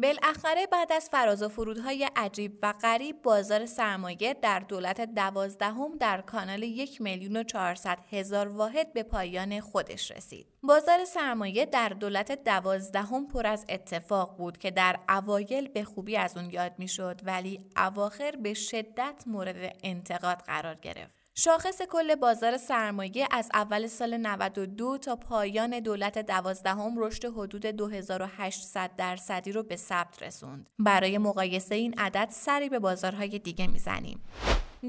بالاخره بعد از فراز و فرودهای عجیب و غریب بازار سرمایه در دولت دوازدهم در کانال یک میلیون و چهارصد هزار واحد به پایان خودش رسید. بازار سرمایه در دولت دوازدهم پر از اتفاق بود که در اوایل به خوبی از اون یاد می‌شد ولی اواخر به شدت مورد انتقاد قرار گرفت. شاخص کل بازار سرمایه از اول سال 92 تا پایان دولت دوازدهم رشد حدود 2800 درصدی رو به ثبت رسوند. برای مقایسه این عدد سری به بازارهای دیگه می‌زنیم.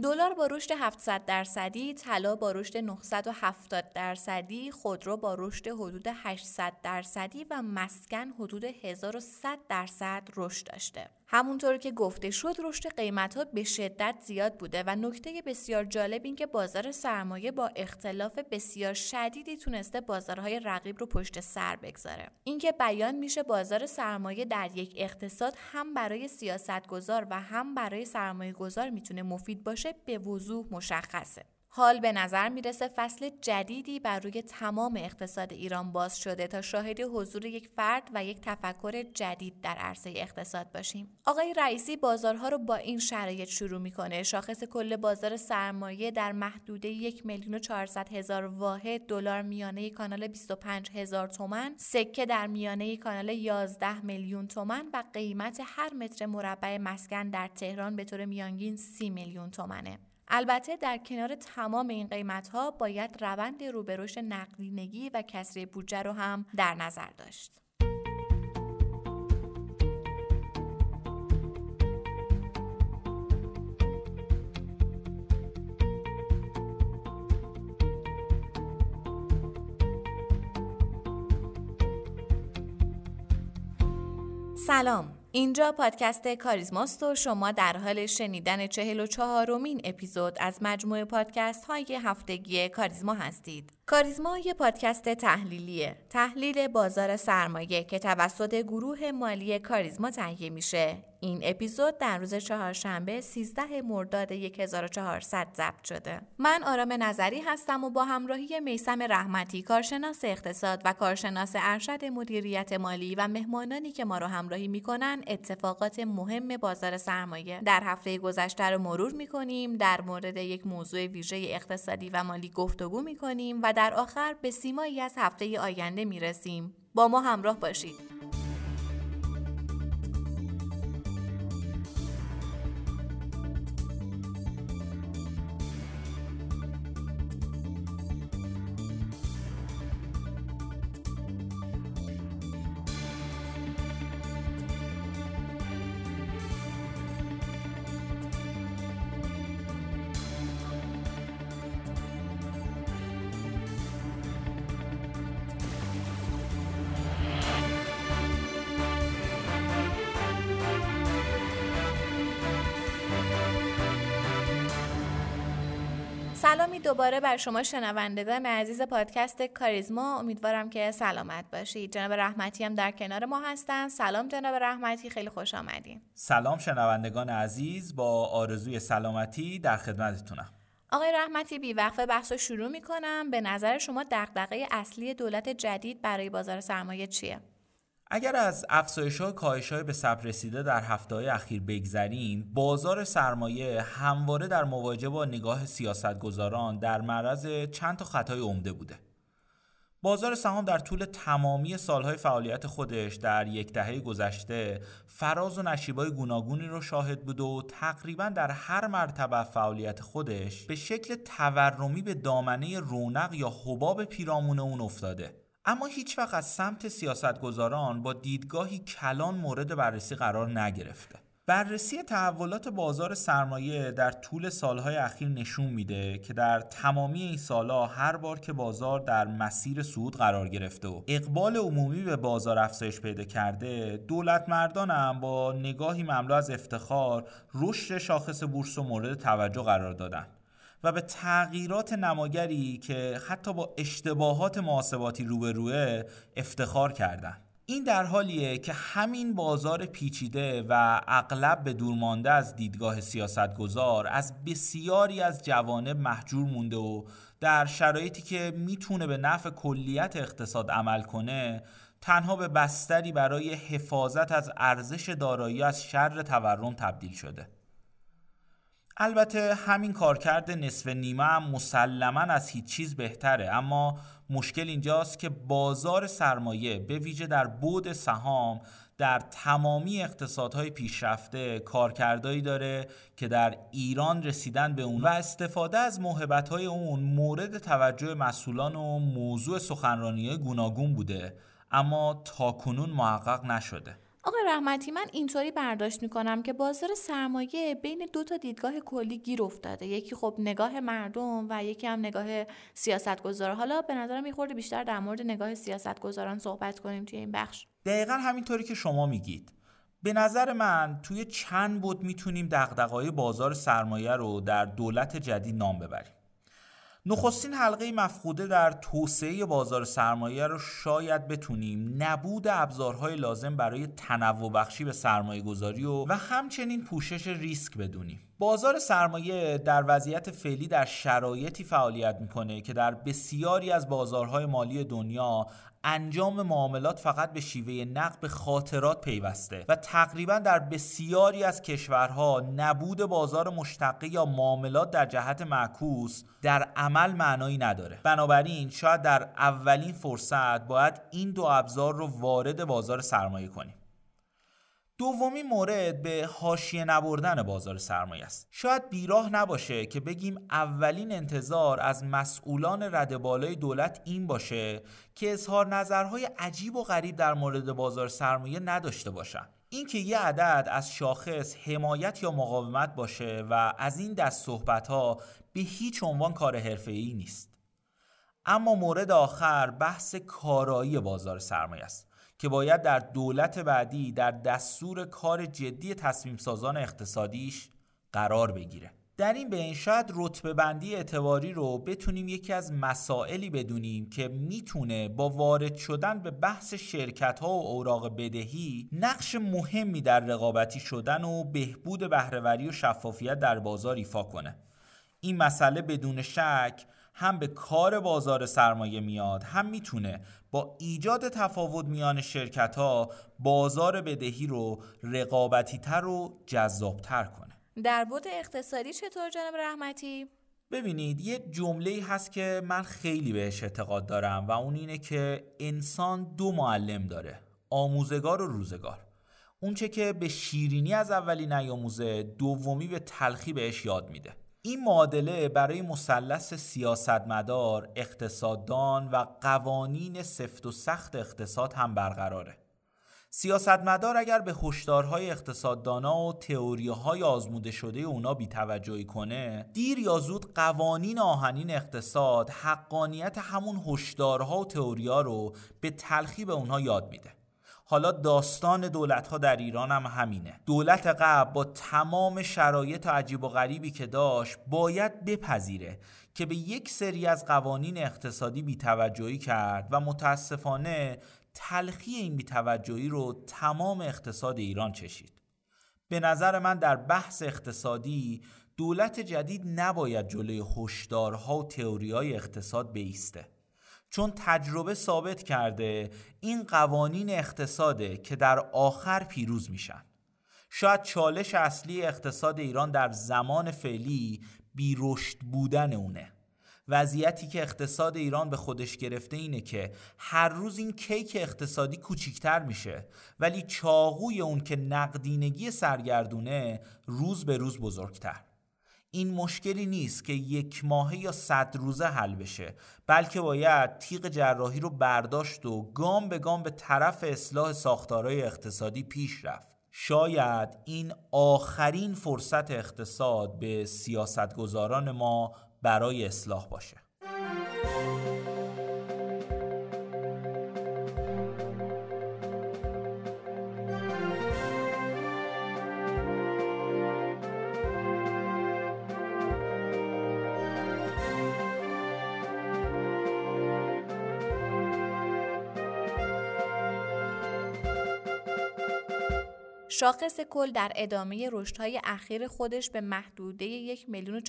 دلار با رشد 700 درصدی، طلا با رشد 970 درصدی، خودرو با رشد حدود 800 درصدی و مسکن حدود 1100 درصد رشد داشته. همونطور که گفته شد رشد قیمت ها به شدت زیاد بوده و نکته بسیار جالب این که بازار سرمایه با اختلاف بسیار شدیدی تونسته بازارهای رقیب رو پشت سر بگذاره. اینکه بیان میشه بازار سرمایه در یک اقتصاد هم برای سیاستگزار و هم برای سرمایه گذار می‌تونه مفید باشه به وضوح مشخصه. حال به نظر می‌رسه فصل جدیدی بر روی تمام اقتصاد ایران باز شده تا شاهد حضور یک فرد و یک تفکر جدید در عرصه اقتصاد باشیم. آقای رئیسی بازارها رو با این شرایط شروع می‌کنه. شاخص کل بازار سرمایه در محدوده یک میلیون و هزار واحد دلار میانه کانال 25 هزار تومن، سکه در میانه کانال 11 میلیون تومن و قیمت هر متر مربع مسکن در تهران به طور میانگین 30 میلیون تومنه. البته در کنار تمام این قیمت ها باید روند رو به رشد نقدینگی و کسری بودجه رو هم در نظر داشت. سلام اینجا پادکست کاریزماست و شما در حال شنیدن چهل و چهارمین اپیزود از مجموعه پادکست های هفتگی کاریزما هستید. کاریزما یه پادکست تحلیلیه. تحلیل بازار سرمایه که توسط گروه مالی کاریزما تهیه میشه. این اپیزود در روز چهارشنبه 13 مرداد 1400 ضبط شده. من آرام نظری هستم و با همراهی میسم رحمتی کارشناس اقتصاد و کارشناس ارشد مدیریت مالی و مهمانانی که ما رو همراهی می‌کنن اتفاقات مهم بازار سرمایه. در هفته گذشته رو مرور می‌کنیم در مورد یک موضوع ویژه اقتصادی و مالی گفتگو می‌کنیم و در آخر به سیمایی از هفته آینده می‌رسیم. با ما همراه باشید. سلامی دوباره بر شما شنوندگان عزیز پادکست کاریزما. امیدوارم که سلامت باشید. جناب رحمتی هم در کنار ما هستن. سلام جناب رحمتی خیلی خوش آمدین. سلام شنوندگان عزیز. با آرزوی سلامتی در خدمتتونم. آقای رحمتی بی وقفه بحث رو شروع می‌کنم. به نظر شما دغدغه اصلی دولت جدید برای بازار سرمایه چیه؟ اگر از افزایش ها کاهش به سب رسیده در هفته های اخیر بگذریم بازار سرمایه همواره در مواجهه با نگاه سیاستگزاران در معرض چند تا خطای عمده بوده. بازار سهام در طول تمامی سالهای فعالیت خودش در یک دهه گذشته فراز و نشیبای گوناگونی رو شاهد بوده و تقریبا در هر مرتبه فعالیت خودش به شکل تورمی به دامنه رونق یا حباب پیرامون اون افتاده. اما هیچ وقت از سمت سیاستگزاران با دیدگاهی کلان مورد بررسی قرار نگرفته. بررسی تحولات بازار سرمایه در طول سالهای اخیر نشون میده که در تمامی این سالها هر بار که بازار در مسیر صعود قرار گرفته و اقبال عمومی به بازار افزایش پیدا کرده دولت هم با نگاهی مملو از افتخار رشد شاخص بورس و مورد توجه قرار دادن و به تغییرات نماگری که حتی با اشتباهات محاسباتی روبروه افتخار کردند. این در حالیه که همین بازار پیچیده و اغلب به دورمانده از دیدگاه سیاستگزار از بسیاری از جوانب محجور مونده و در شرایطی که می‌تونه به نفع کلیت اقتصاد عمل کنه تنها به بستری برای حفاظت از ارزش دارایی از شر تورم تبدیل شده البته همین کارکرد نصف نیمه هم مسلما از هیچ چیز بهتره. اما مشکل اینجاست که بازار سرمایه به ویژه در بود سهام در تمامی اقتصادهای پیشرفته کارکردهایی داره که در ایران رسیدن به اون و استفاده از موهبت‌های اون مورد توجه مسئولان و موضوع سخنرانی گوناگون بوده. اما تاکنون محقق نشده. آقای رحمتی من اینطوری برداشت می‌کنم که بازار سرمایه بین دو تا دیدگاه کلی گیر افتاده. یکی خب نگاه مردم و یکی هم نگاه سیاستگزار حالا به نظرم میخورده بیشتر در مورد نگاه سیاستگزاران صحبت کنیم توی این بخش. دقیقا همینطوری که شما میگید. به نظر من توی چند بود می‌تونیم دقدقای بازار سرمایه رو در دولت جدید نام ببریم. نخستین حلقه مفقوده در توسعه بازار سرمایه رو شاید بتونیم. نبود ابزارهای لازم برای تنوع بخشی به سرمایه گذاری و, و همچنین پوشش ریسک بدونیم. بازار سرمایه در وضعیت فعلی در شرایطی فعالیت می‌کنه که در بسیاری از بازارهای مالی دنیا انجام معاملات فقط به شیوه نقد به خاطرات پیوسته و تقریبا در بسیاری از کشورها نبود بازار مشتقه یا معاملات در جهت معکوس در عمل معنایی نداره. بنابراین شاید در اولین فرصت باید این دو ابزار رو وارد بازار سرمایه کنیم. دومی مورد به حاشیه نبردن بازار سرمایه است. شاید بیراه نباشه که بگیم اولین انتظار از مسئولان رد بالای دولت این باشه که اظهار نظرهای عجیب و غریب در مورد بازار سرمایه نداشته باشن. اینکه یه عدد از شاخص حمایت یا مقاومت باشه و از این دست صحبت ها به هیچ عنوان کار حرفه‌ای نیست. اما مورد آخر بحث کارایی بازار سرمایه است. که باید در دولت بعدی در دستور کار جدی تصمیم سازان اقتصادیش قرار بگیره. در این بین شاید رتبه بندی اعتباری رو بتونیم یکی از مسائلی بدونیم که می‌تونه با وارد شدن به بحث شرکت ها و اوراق بدهی نقش مهمی در رقابتی شدن و بهبود بهرهوری و شفافیت در بازار ایفا کنه. این مسئله بدون شک هم به کار بازار سرمایه میاد هم می‌تونه با ایجاد تفاوت میان شرکت ها بازار بدهی رو رقابتی تر و جذابتر کنه. در بود اقتصادی چطور جناب رحمتی؟ ببینید یه جمله هست که من خیلی بهش اعتقاد دارم و اون اینه که انسان دو معلم داره آموزگار و روزگار. اونچه که به شیرینی از اولی نیاموزه دومی به تلخی بهش یاد میده. این معادله برای مثلث سیاستمدار، اقتصاددان و قوانین سفت و سخت اقتصاد هم برقراره. سیاستمدار اگر به هشدارهای اقتصاددانا و تئوریهای آزموده شده اونا بیتوجهی کنه دیر یا زود قوانین آهنین اقتصاد حقانیت همون هشدارها و تئوریا رو به تلخی به اونها یاد میده حالا داستان دولت ها در ایران هم همینه. دولت قبل با تمام شرایط عجیب و غریبی که داشت باید بپذیره که به یک سری از قوانین اقتصادی بیتوجهی کرد و متاسفانه تلخی این بیتوجهی رو تمام اقتصاد ایران چشید. به نظر من در بحث اقتصادی دولت جدید نباید جلوی هشدارها و تئوریای اقتصاد بیسته. چون تجربه ثابت کرده این قوانین اقتصاده که در آخر پیروز میشن. شاید چالش اصلی اقتصاد ایران در زمان فعلی بیرشد بودن اونه. وضعیتی که اقتصاد ایران به خودش گرفته اینه که هر روز این کیک اقتصادی کوچیکتر میشه ولی چاقوی اون که نقدینگی سرگردونه روز به روز بزرگتر. این مشکلی نیست که یک ماهه یا صد روزه حل بشه بلکه باید تیغ جراحی رو برداشت و گام به گام به طرف اصلاح ساختارهای اقتصادی پیش رفت. شاید این آخرین فرصت اقتصاد به سیاستگزاران ما برای اصلاح باشه. شاخص کل در ادامه رشدهای اخیر خودش به محدوده یک میلیون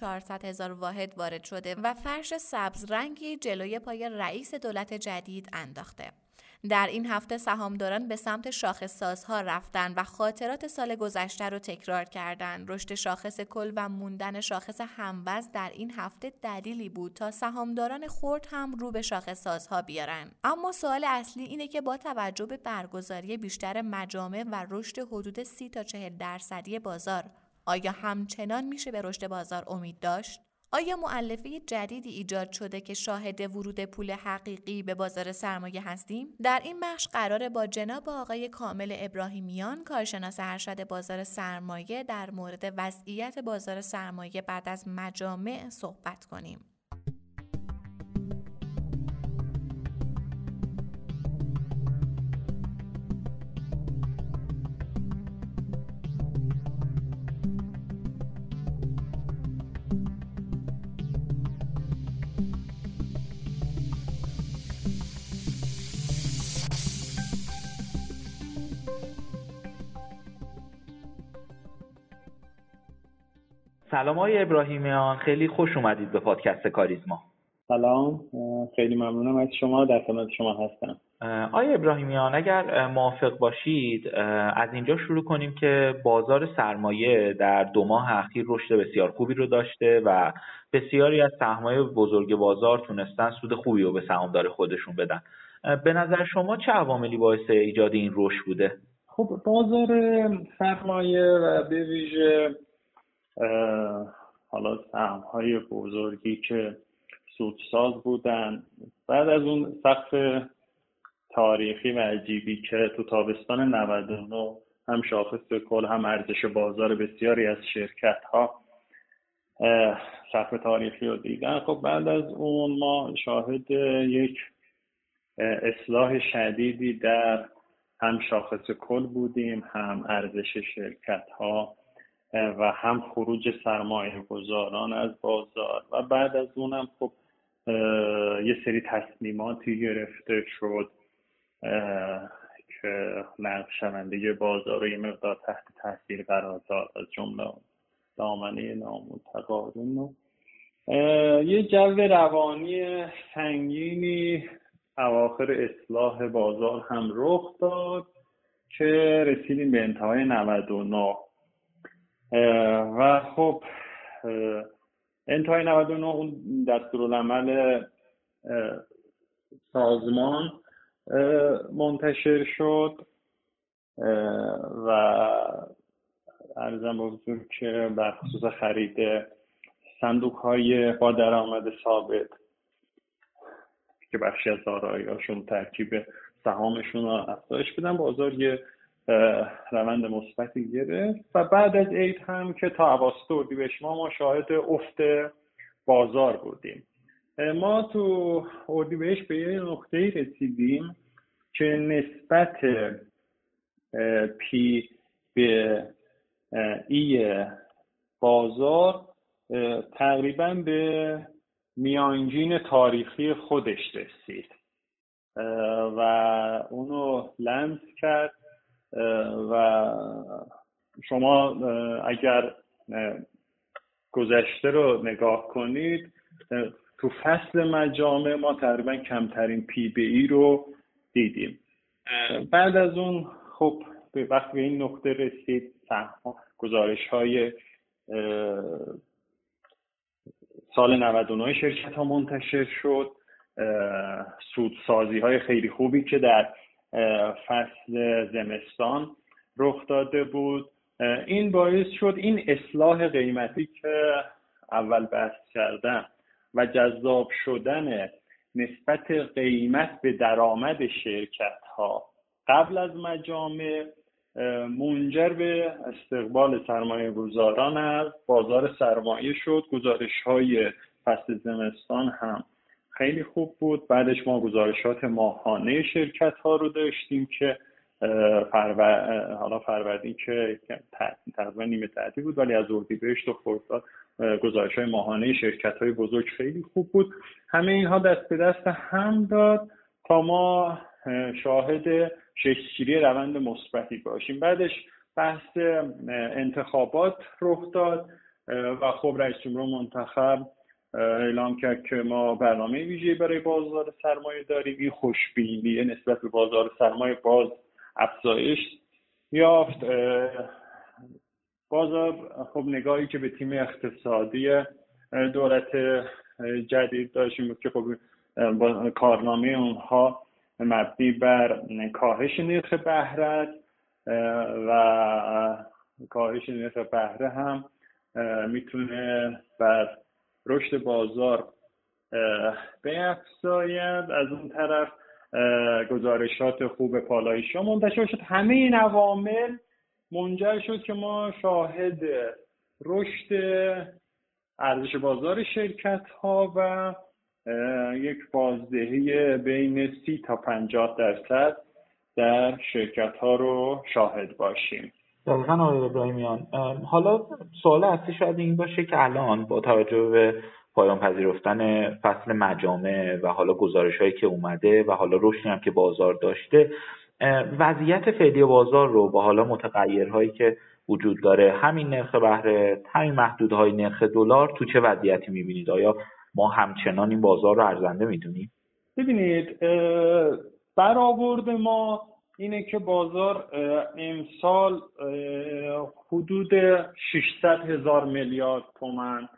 هزار واحد وارد شده و فرش سبز رنگی جلوی پای رئیس دولت جدید انداخته. در این هفته سهامداران به سمت شاخص سازها رفتن و خاطرات سال گذشته رو تکرار کردند. رشد شاخص کل و موندن شاخص هموز در این هفته دلیلی بود تا سهامداران خرد هم رو به شاخص سازها بیارن. اما سوال اصلی اینه که با توجه به برگزاری بیشتر مجامع و رشد حدود 30 تا 40 درصدی بازار آیا همچنان میشه به رشد بازار امید داشت؟ آیا معلفه جدیدی ایجاد شده که شاهد ورود پول حقیقی به بازار سرمایه هستیم؟ در این بخش قرار با جناب آقای کامل ابراهیمیان کارشناس ارشد بازار سرمایه در مورد وضعیت بازار سرمایه بعد از مجامع صحبت کنیم. سلام های ابراهیمیان خیلی خوش اومدید به پادکست کاریزما. سلام خیلی ممنونم از شما در خدمت شما هستم. آیا ابراهیمیان اگر موافق باشید از اینجا شروع کنیم که بازار سرمایه در دو ماه اخیر رشد بسیار خوبی رو داشته و بسیاری از سهمای بزرگ بازار تونستن سود خوبی رو به سهامدار خودشون بدن. به نظر شما چه عواملی باعث ایجاد این رشد بوده؟ خب بازار سرمایه و به ویژه حالا سهم های بزرگی که سودساز بودن. بعد از اون سقف تاریخی و عجیبی که تو تابستان 99 هم شاخص کل هم ارزش بازار بسیاری از شرکت ها سقف تاریخی رو دیدن. خب بعد از اون ما شاهد یک اصلاح شدیدی در هم شاخص کل بودیم هم ارزش شرکت ها و هم خروج سرمایه گذاران از بازار. و بعد از اونم خب یه سری تصمیماتی گرفته شد که نقشونده بازار رو یه مقدار تحت تاثیر قرار داد. از جمله دامنه نامتقارن و یه جو روانی سنگینی اواخر اصلاح بازار هم رخ داد که رسیدیم به انتهای 99 و خب انتهای 99 اون دستورالعمل سازمان منتشر شد و ارزم به که بر خصوص خرید صندوق های با درآمد ثابت که بخشی از دارایی‌هاشون ترکیب سهامشون رو افزایش بدن. بازار یه روند مثبتی گرفت. و بعد از عید هم که تا اواسط اردیبهشت ما ما شاهد افت بازار بودیم. ما تو اردیبهشت به یه نقطه رسیدیم که نسبت پی به ای بازار تقریبا به میانجین تاریخی خودش رسید. و اونو لمس کرد. و شما اگر گذشته رو نگاه کنید تو فصل مجامع ما تقریبا کمترین پی بی ای رو دیدیم. بعد از اون خب وقتی به این نقطه رسید گزارش های سال 99 شرکت ها منتشر شد سودسازی های خیلی خوبی که در فصل زمستان رخ داده بود. این باعث شد این اصلاح قیمتی که اول بحث کردم و جذاب شدن نسبت قیمت به درآمد شرکت ها قبل از مجامع منجر به استقبال سرمایه گذاران از بازار سرمایه شد. گزارش های فصل زمستان هم خیلی خوب بود. بعدش ما گزارشات ماهانه شرکت ها رو داشتیم که فرور... حالا فروردین که تقریبا نیمه تعطیل بود ولی از اردیبهشت و خرداد گزارش های ماهانه شرکت های بزرگ خیلی خوب بود. همه اینها دست به دست هم داد تا ما شاهد شکلگیری روند مثبتی باشیم. بعدش بحث انتخابات رخ داد و خب رئیس جمهور منتخب اعلام کرد که ما برنامه ویژه برای بازار سرمایه داریم این خوشبینی نسبت به بازار سرمایه باز افزایش یافت. بازار خب نگاهی که به تیم اقتصادی دولت جدید داشتیم که خب کارنامه اونها مبنی بر کاهش نرخ بهره و کاهش نرخ بهره هم می‌تونه بر رشد بازار بیافزاید از اون طرف گزارشات خوب پالایشی منتشر شد همه این عوامل منجر شد که ما شاهد رشد ارزش بازار شرکت ها و یک بازدهی بین سی تا پنجاه درصد در شرکت ها رو شاهد باشیم. دقیقا آقای ابراهیمیان حالا سوال اصلی شاید این باشه که الان با توجه به پایان پذیرفتن فصل مجامع و حالا گزارش هایی که اومده و حالا رشدی هم که بازار داشته وضعیت فعلی بازار رو با حالا متغیرهایی که وجود داره همین نرخ بهره همین محدودهای نرخ دلار تو چه وضعیتی می‌بینید؟ آیا ما همچنان این بازار رو ارزنده می‌دونیم؟ ببینید برآورد ما اینه که بازار امسال حدود 600 هزار میلیارد تومن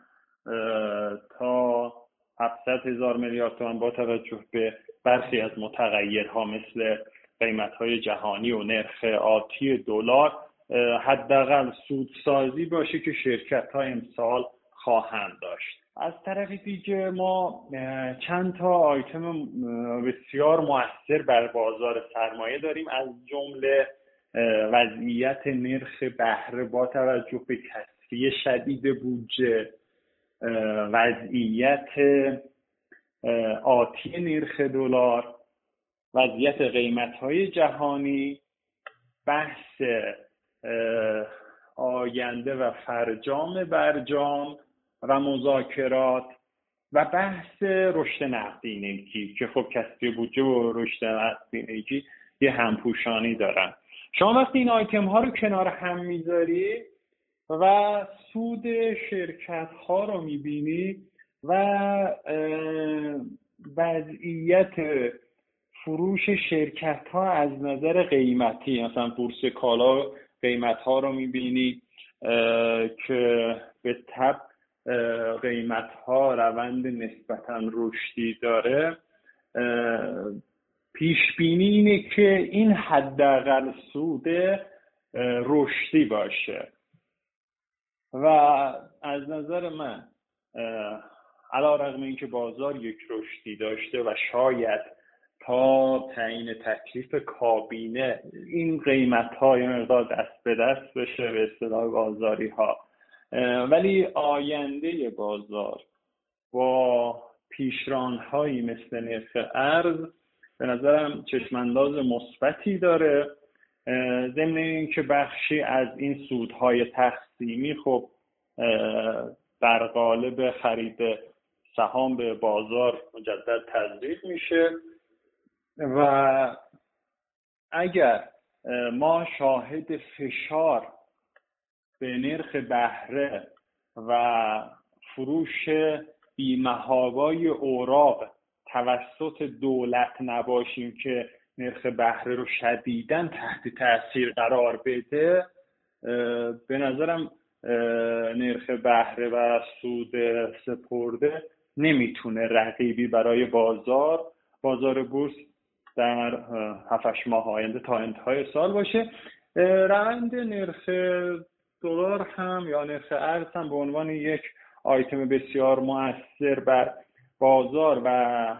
تا 700 هزار میلیارد تومن با توجه به برخی از متغیرها مثل قیمت های جهانی و نرخ آتی دلار حداقل سودسازی باشه که شرکت ها امسال خواهند داشت. از طرف دیگه ما چند تا آیتم بسیار موثر بر بازار سرمایه داریم. از جمله وضعیت نرخ بهره با توجه به تصفیه شدید بودجه وضعیت آتی نرخ دلار وضعیت قیمت های جهانی بحث آینده و فرجام برجام و مذاکرات و بحث رشد نقدینگی که خب کسری بودجه و رشد نقدینگی یه همپوشانی دارن. شما وقتی این آیتم ها رو کنار هم می‌ذاری و سود شرکت ها رو می‌بینی و وضعیت فروش شرکت ها از نظر قیمتی مثلا بورس کالا قیمت ها رو می‌بینی که به تب قیمت ها روند نسبتا رشدی داره. پیش بینی اینه که این حداقل سود رشدی باشه. و از نظر من علا رقم اینکه بازار یک رشدی داشته و شاید تا تعیین تکلیف کابینه این قیمت های مقدار دست به دست بشه به اصطلاح بازاری ها ولی آینده بازار با پیشران هایی مثل نرخ ارز به نظرم چشمانداز مثبتی داره. ضمن اینکه بخشی از این سودهای تقسیمی خب در قالب خرید سهام به بازار مجدد تزریق میشه و اگر ما شاهد فشار به نرخ بهره و فروش بیمهابای اوراق توسط دولت نباشیم که نرخ بهره رو شدیدا تحت تاثیر قرار بده به نظرم نرخ بهره و سود سپرده نمی‌تونه رقیبی برای بازار بازار بورس در هفتش ماه آینده تا انتهای سال باشه. روند نرخ دلار هم یا نرخ ارز هم به عنوان یک آیتم بسیار مؤثر بر بازار و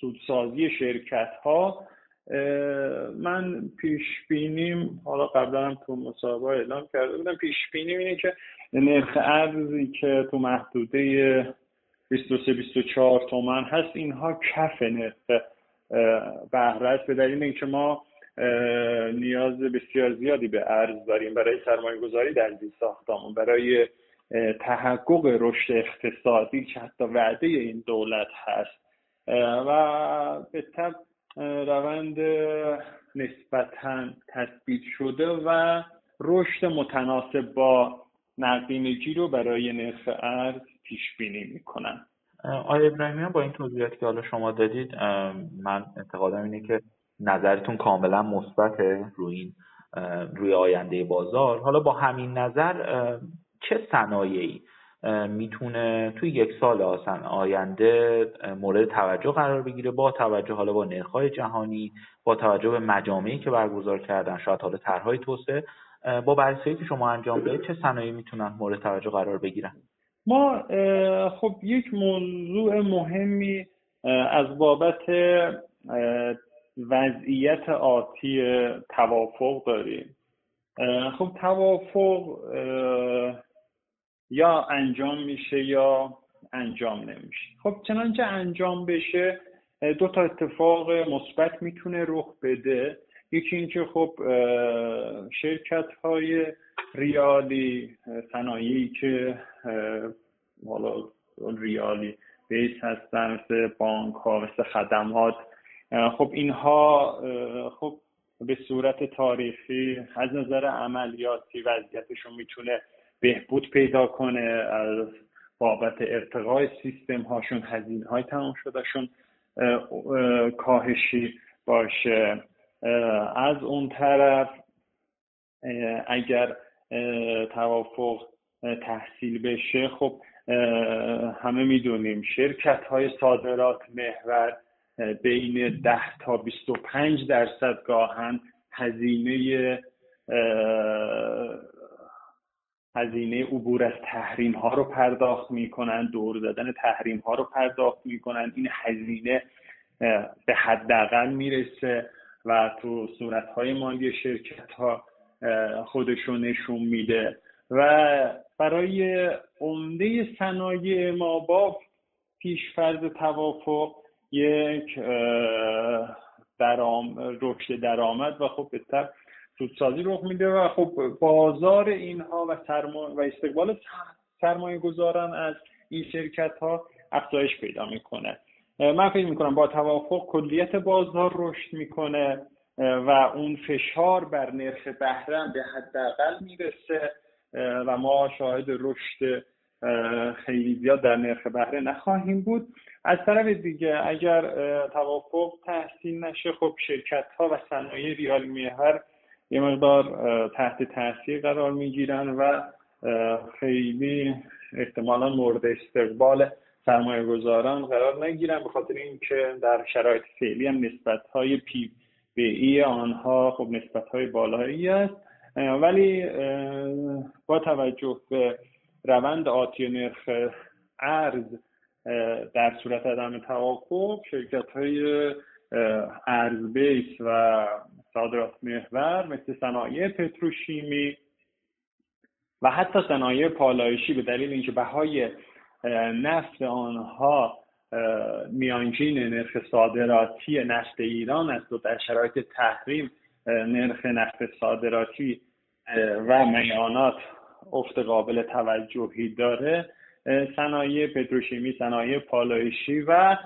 سودسازی شرکت ها من پیش بینیم حالا قبلا هم تو مسابقه اعلام کرده بودم پیش بینیم اینه که نرخ ارزی که تو محدوده 23 24 تومن هست اینها کف نرخ بهره است به دلیل اینکه ما نیاز بسیار زیادی به ارز داریم برای سرمایه گذاری در زیر ساختمون برای تحقق رشد اقتصادی که حتی وعده این دولت هست. و به طب روند نسبتا تثبیت شده و رشد متناسب با نقدینگی رو برای نرخ ارز پیش بینی می‌کنن آقای ابراهیمیان با این توضیحاتی که حالا شما دادید من انتقادم اینه که نظرتون کاملا مثبته روی این روی آینده بازار؟ حالا با همین نظر چه صنایعی می‌تونه توی یک سال آینده مورد توجه قرار بگیره با توجه حالا با نرخ‌های جهانی با توجه به مجامعی که برگزار کردن شاید حالا طرحهای توسعه با بررسی که شما انجام دادید چه صنایعی می‌تونن مورد توجه قرار بگیرن؟ ما خب یک موضوع مهمی از بابت وضعیت آتی توافق داریم. خب توافق یا انجام میشه یا انجام نمیشه. خب چنانچه انجام بشه دو تا اتفاق مثبت می‌تونه رخ بده. یکی اینکه خب شرکت های ریالی صنایعی که حالا ریالی بیس هستن مثل بانک ها مثل خدمات خب اینها خب به صورت تاریخی از نظر عملیاتی وضعیتشون می‌تونه بهبود پیدا کنه از بابت ارتقای سیستم هاشون هزینه های تمام شدهشون کاهشی باشه. از اون طرف اگر توافق تحصیل بشه خب همه می‌دونیم شرکت های صادرات محور بین 10 تا 25 درصد گاهن هزینه هزینه عبور از تحریم ها رو پرداخت می‌کنن دور زدن تحریم ها رو پرداخت می‌کنن. این هزینه به حداقل می‌رسه و تو صورت های مالی شرکت ها خودشون نشون میده. و برای عمده صنایع ما با پیشفرض توافق یک درام رشد درآمد و خب بهتر سودسازی رخ میده و خب بازار اینها و سرما و استقبال سرمایه گذاران از این شرکت ها افزایش پیدا می‌کنه. من فکر می‌کنم با توافق کلیت بازار رشد می‌کنه و اون فشار بر نرخ بهره به حداقل می‌رسه و ما شاهد رشد خیلی زیاد در نرخ بهره نخواهیم بود. از طرف دیگه اگر توافق تحصیل نشه خب شرکت ها و صنایع ریال میهر یه مقدار تحت تاثیر قرار می‌گیرن و خیلی احتمالا مورد استقبال سرمایه گذاران قرار نگیرن به خاطر اینکه در شرایط فعلی هم نسبت های پی ای آنها خب نسبت های بالایی است. ولی با توجه به روند آتی نرخ ارز در صورت عدم توافق شرکت های ارز بیس و صادرات محور مثل صنایع پتروشیمی و حتی صنایع پالایشی به دلیل اینکه بهای نفت آنها میانگین نرخ صادراتی نفت ایران است و در شرایط تحریم نرخ نفت صادراتی و میانات افت قابل توجهی داره صنایع پتروشیمی صنایع پالایشی و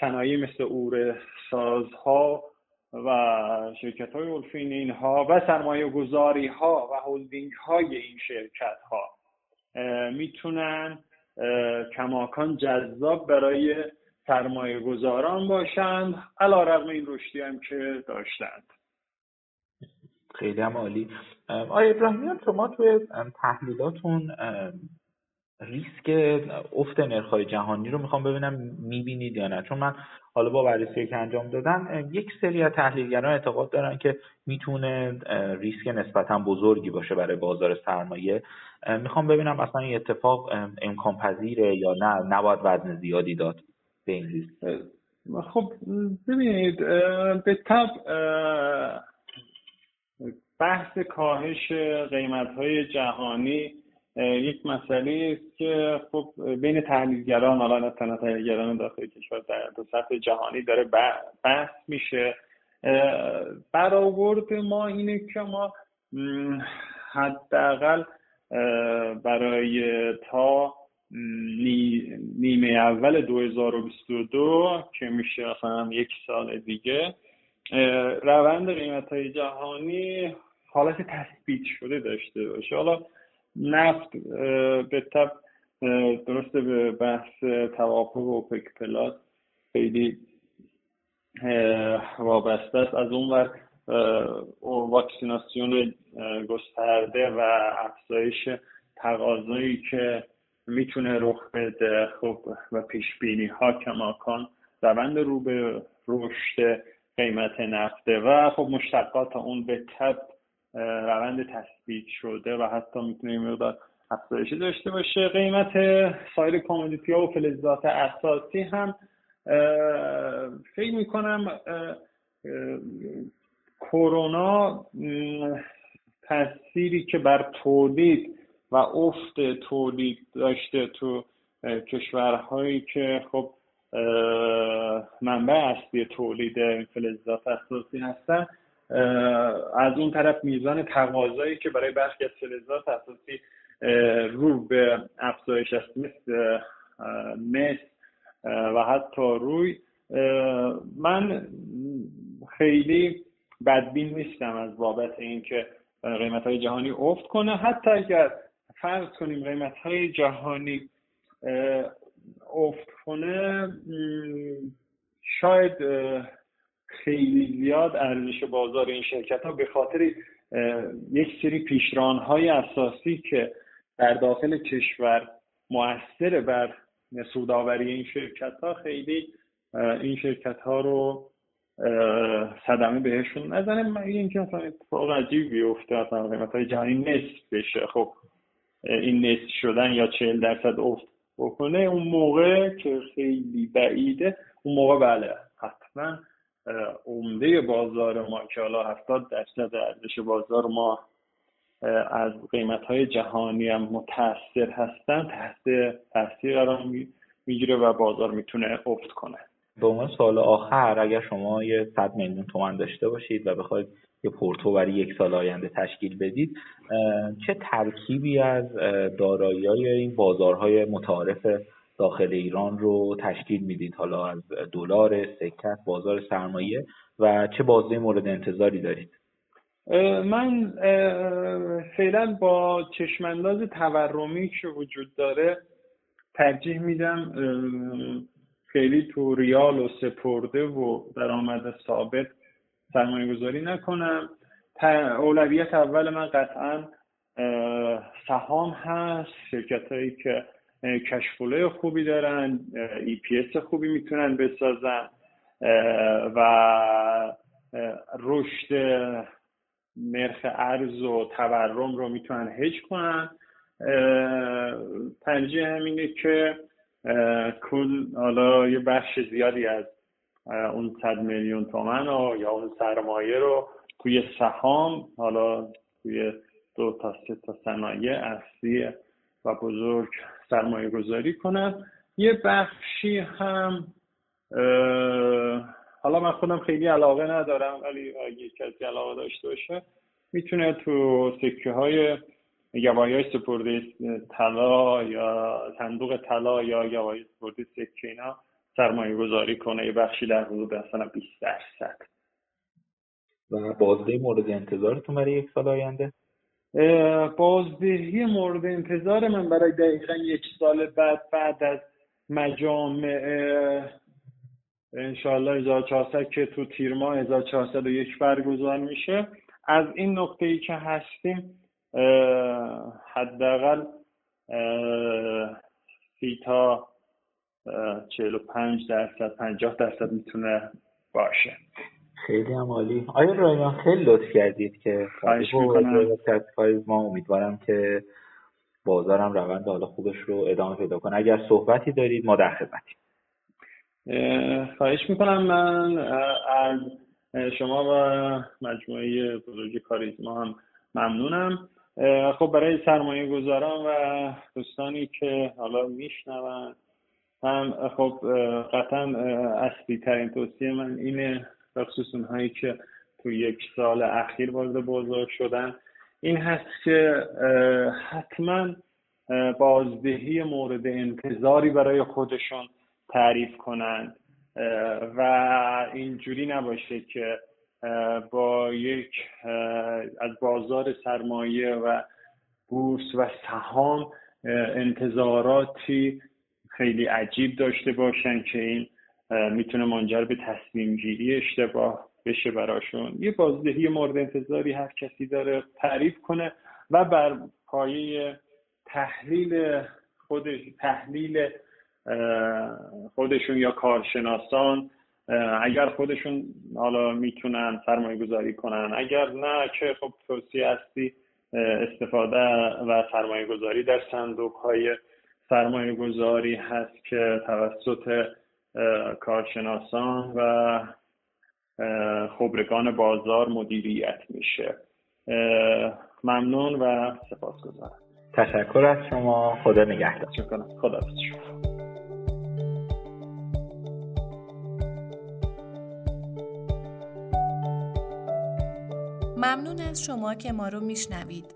صنایع مثل اور سازها و شرکت های الفین اینها و سرمایه گذاری ها و هولدینگ های این شرکت ها می‌تونن کماکان جذاب برای سرمایه گذاران باشند علا رقم این رشدی هم که داشتند. خیلی هم عالی. آیا ابراهیمیان شما توی تحلیلاتون ریسک افت نرخ‌های جهانی رو می‌خوام ببینم می‌بینید یا نه؟ چون من حالا با بررسی که انجام دادن یک سری از تحلیلگران اعتقاد دارن که می‌تونه ریسک نسبتا بزرگی باشه برای بازار سرمایه. می‌خوام ببینم اصلا این اتفاق امکان پذیره یا نه؟ نباید وزن زیادی داد به این ریسک. خب ببینید به طب بحث کاهش قیمت های جهانی یک مسئله است که خب بین تحلیلگران حالا نه تنها تحلیلگران داخل کشور در سطح جهانی داره بحث میشه. برآورد ما اینه که ما حداقل برای تا نیمه اول 2022 که میشه مثلا یک سال دیگه روند قیمت های جهانی حالت تثبیت شده داشته باشه. حالا نفت به طب درسته به بحث توافق اوپک پلاس خیلی وابسته است. از اون ور واکسیناسیون گسترده و افزایش تقاضایی که می‌تونه رخ بده خب و پیش بینی ها کماکان روند رو به رشد قیمت نفته. و خب مشتقات اون به تب روند تثبیت شده و حتی می‌تونه مقدار افزایشی داشته باشه. قیمت سایر کامودیتی ها و فلزات اساسی هم فکر می‌کنم کرونا تاثیری که بر تولید و افت تولید داشته تو کشورهایی که خب منبع اصلی تولید فلزات اساسی هستن. از اون طرف میزان تقاضایی که برای برخی از فلزات اساسی رو به افزایش است مثل مس و حتی روی من خیلی بدبین نیستم از بابت اینکه قیمت های جهانی افت کنه. حتی اگر فرض کنیم قیمت های جهانی افت کنه شاید خیلی زیاد ارزش بازار این شرکت ها به خاطر یک سری پیشران های اساسی که در داخل کشور موثر بر سوداوری این شرکت ها خیلی این شرکت ها رو صدمه بهشون نزنه. من این که مثلا اتفاق عجیب بیفته مثلا قیمت های جهانی نصف بشه خب این نصف شدن یا چهل درصد افت بکنه اون موقع که خیلی بعیده اون موقع بله حتما عمده بازار ما که حالا هفتاد درصد ارزش بازار ما از قیمت های جهانی هم متاثر هستن تحت تاثیر قرار می‌گیره و بازار می‌تونه افت کنه. به عنوان سال آخر اگر شما یه صد میلیون تومن داشته باشید و بخواید یه پورتو برای یک سال آینده تشکیل بدید چه ترکیبی از دارایی های این بازارهای متعارف داخل ایران رو تشکیل می‌دید. حالا از دلار سکت بازار سرمایه و چه بازده مورد انتظاری دارید؟ من فعلا با چشمانداز تورمی که وجود داره ترجیح میدم خیلی تو ریال و سپرده و درآمد ثابت سرمایه گذاری نکنم اولویت اول من قطعا سهام هست. شرکت هایی که کشفوله خوبی دارن ای پی اس خوبی می‌تونن بسازن و رشد نرخ ارز و تورم رو می‌تونن هج کنن. ترجیح همینه که کل حالا یه بخش زیادی از اون صد میلیون تومن و یا اون سرمایه رو توی سهام حالا توی دو تا سه تا صنایع اصلی و بزرگ سرمایه گذاری کنم. یه بخشی هم حالا من خودم خیلی علاقه ندارم ولی اگه کسی علاقه داشته باشه می‌تونه تو سکه های گواهی های سپرده طلا یا صندوق طلا یا گواهی سپرده سکه اینا سرمایه گذاری کنه. یه بخشی در حدود مثلا 20 درصد. و بازده مورد انتظارتون برای یک سال آینده؟ بازدهی مورد انتظار من برای دقیقا یک سال بعد بعد از مجامع انشاءالله 1400 که تو تیر ماه 1401 برگزار میشه. از این نقطه ای که هستیم حداقل سی تا 45 درصد 50 درصد می‌تونه باشه. خیلی هم عالی. آیا رایان خیلی لطف کردید که خواهش می‌کنم. ما؟ امیدوارم که بازارم روند حالا خوبش رو ادامه پیدا کنه. اگر صحبتی دارید ما در خدمتیم. خواهش می‌کنم. من از شما و مجموعه بزرگ کاریزما هم ممنونم. خب برای سرمایه گذاران و دوستانی که حالا میشنون هم خب قطعا اصلی ترین توصیه من اینه بخصوص اونهایی که تو یک سال اخیر وارد بازار شدن. این هست که حتما بازدهی مورد انتظاری برای خودشون تعریف کنند. و اینجوری نباشه که با یک از بازار سرمایه و بورس و سهام انتظاراتی خیلی عجیب داشته باشن که این می‌تونه منجر به تصمیم گیری اشتباه بشه براشون. یه بازدهی مورد انتظاری هر کسی داره تعریف کنه و بر پایه تحلیل خودش تحلیل خودشون یا کارشناسان اگر خودشون حالا می‌تونن سرمایه گذاری کنن اگر نه که خب توصیه هستی استفاده و سرمایه گذاری در صندوق های سرمایه گذاری هست که توسط کارشناسان و خبرگان بازار مدیریت میشه. ممنون و سپاسگزارم. تشکر از شما. خدا نگهدار. خدا شما ممنون از شما که ما رو میشنوید.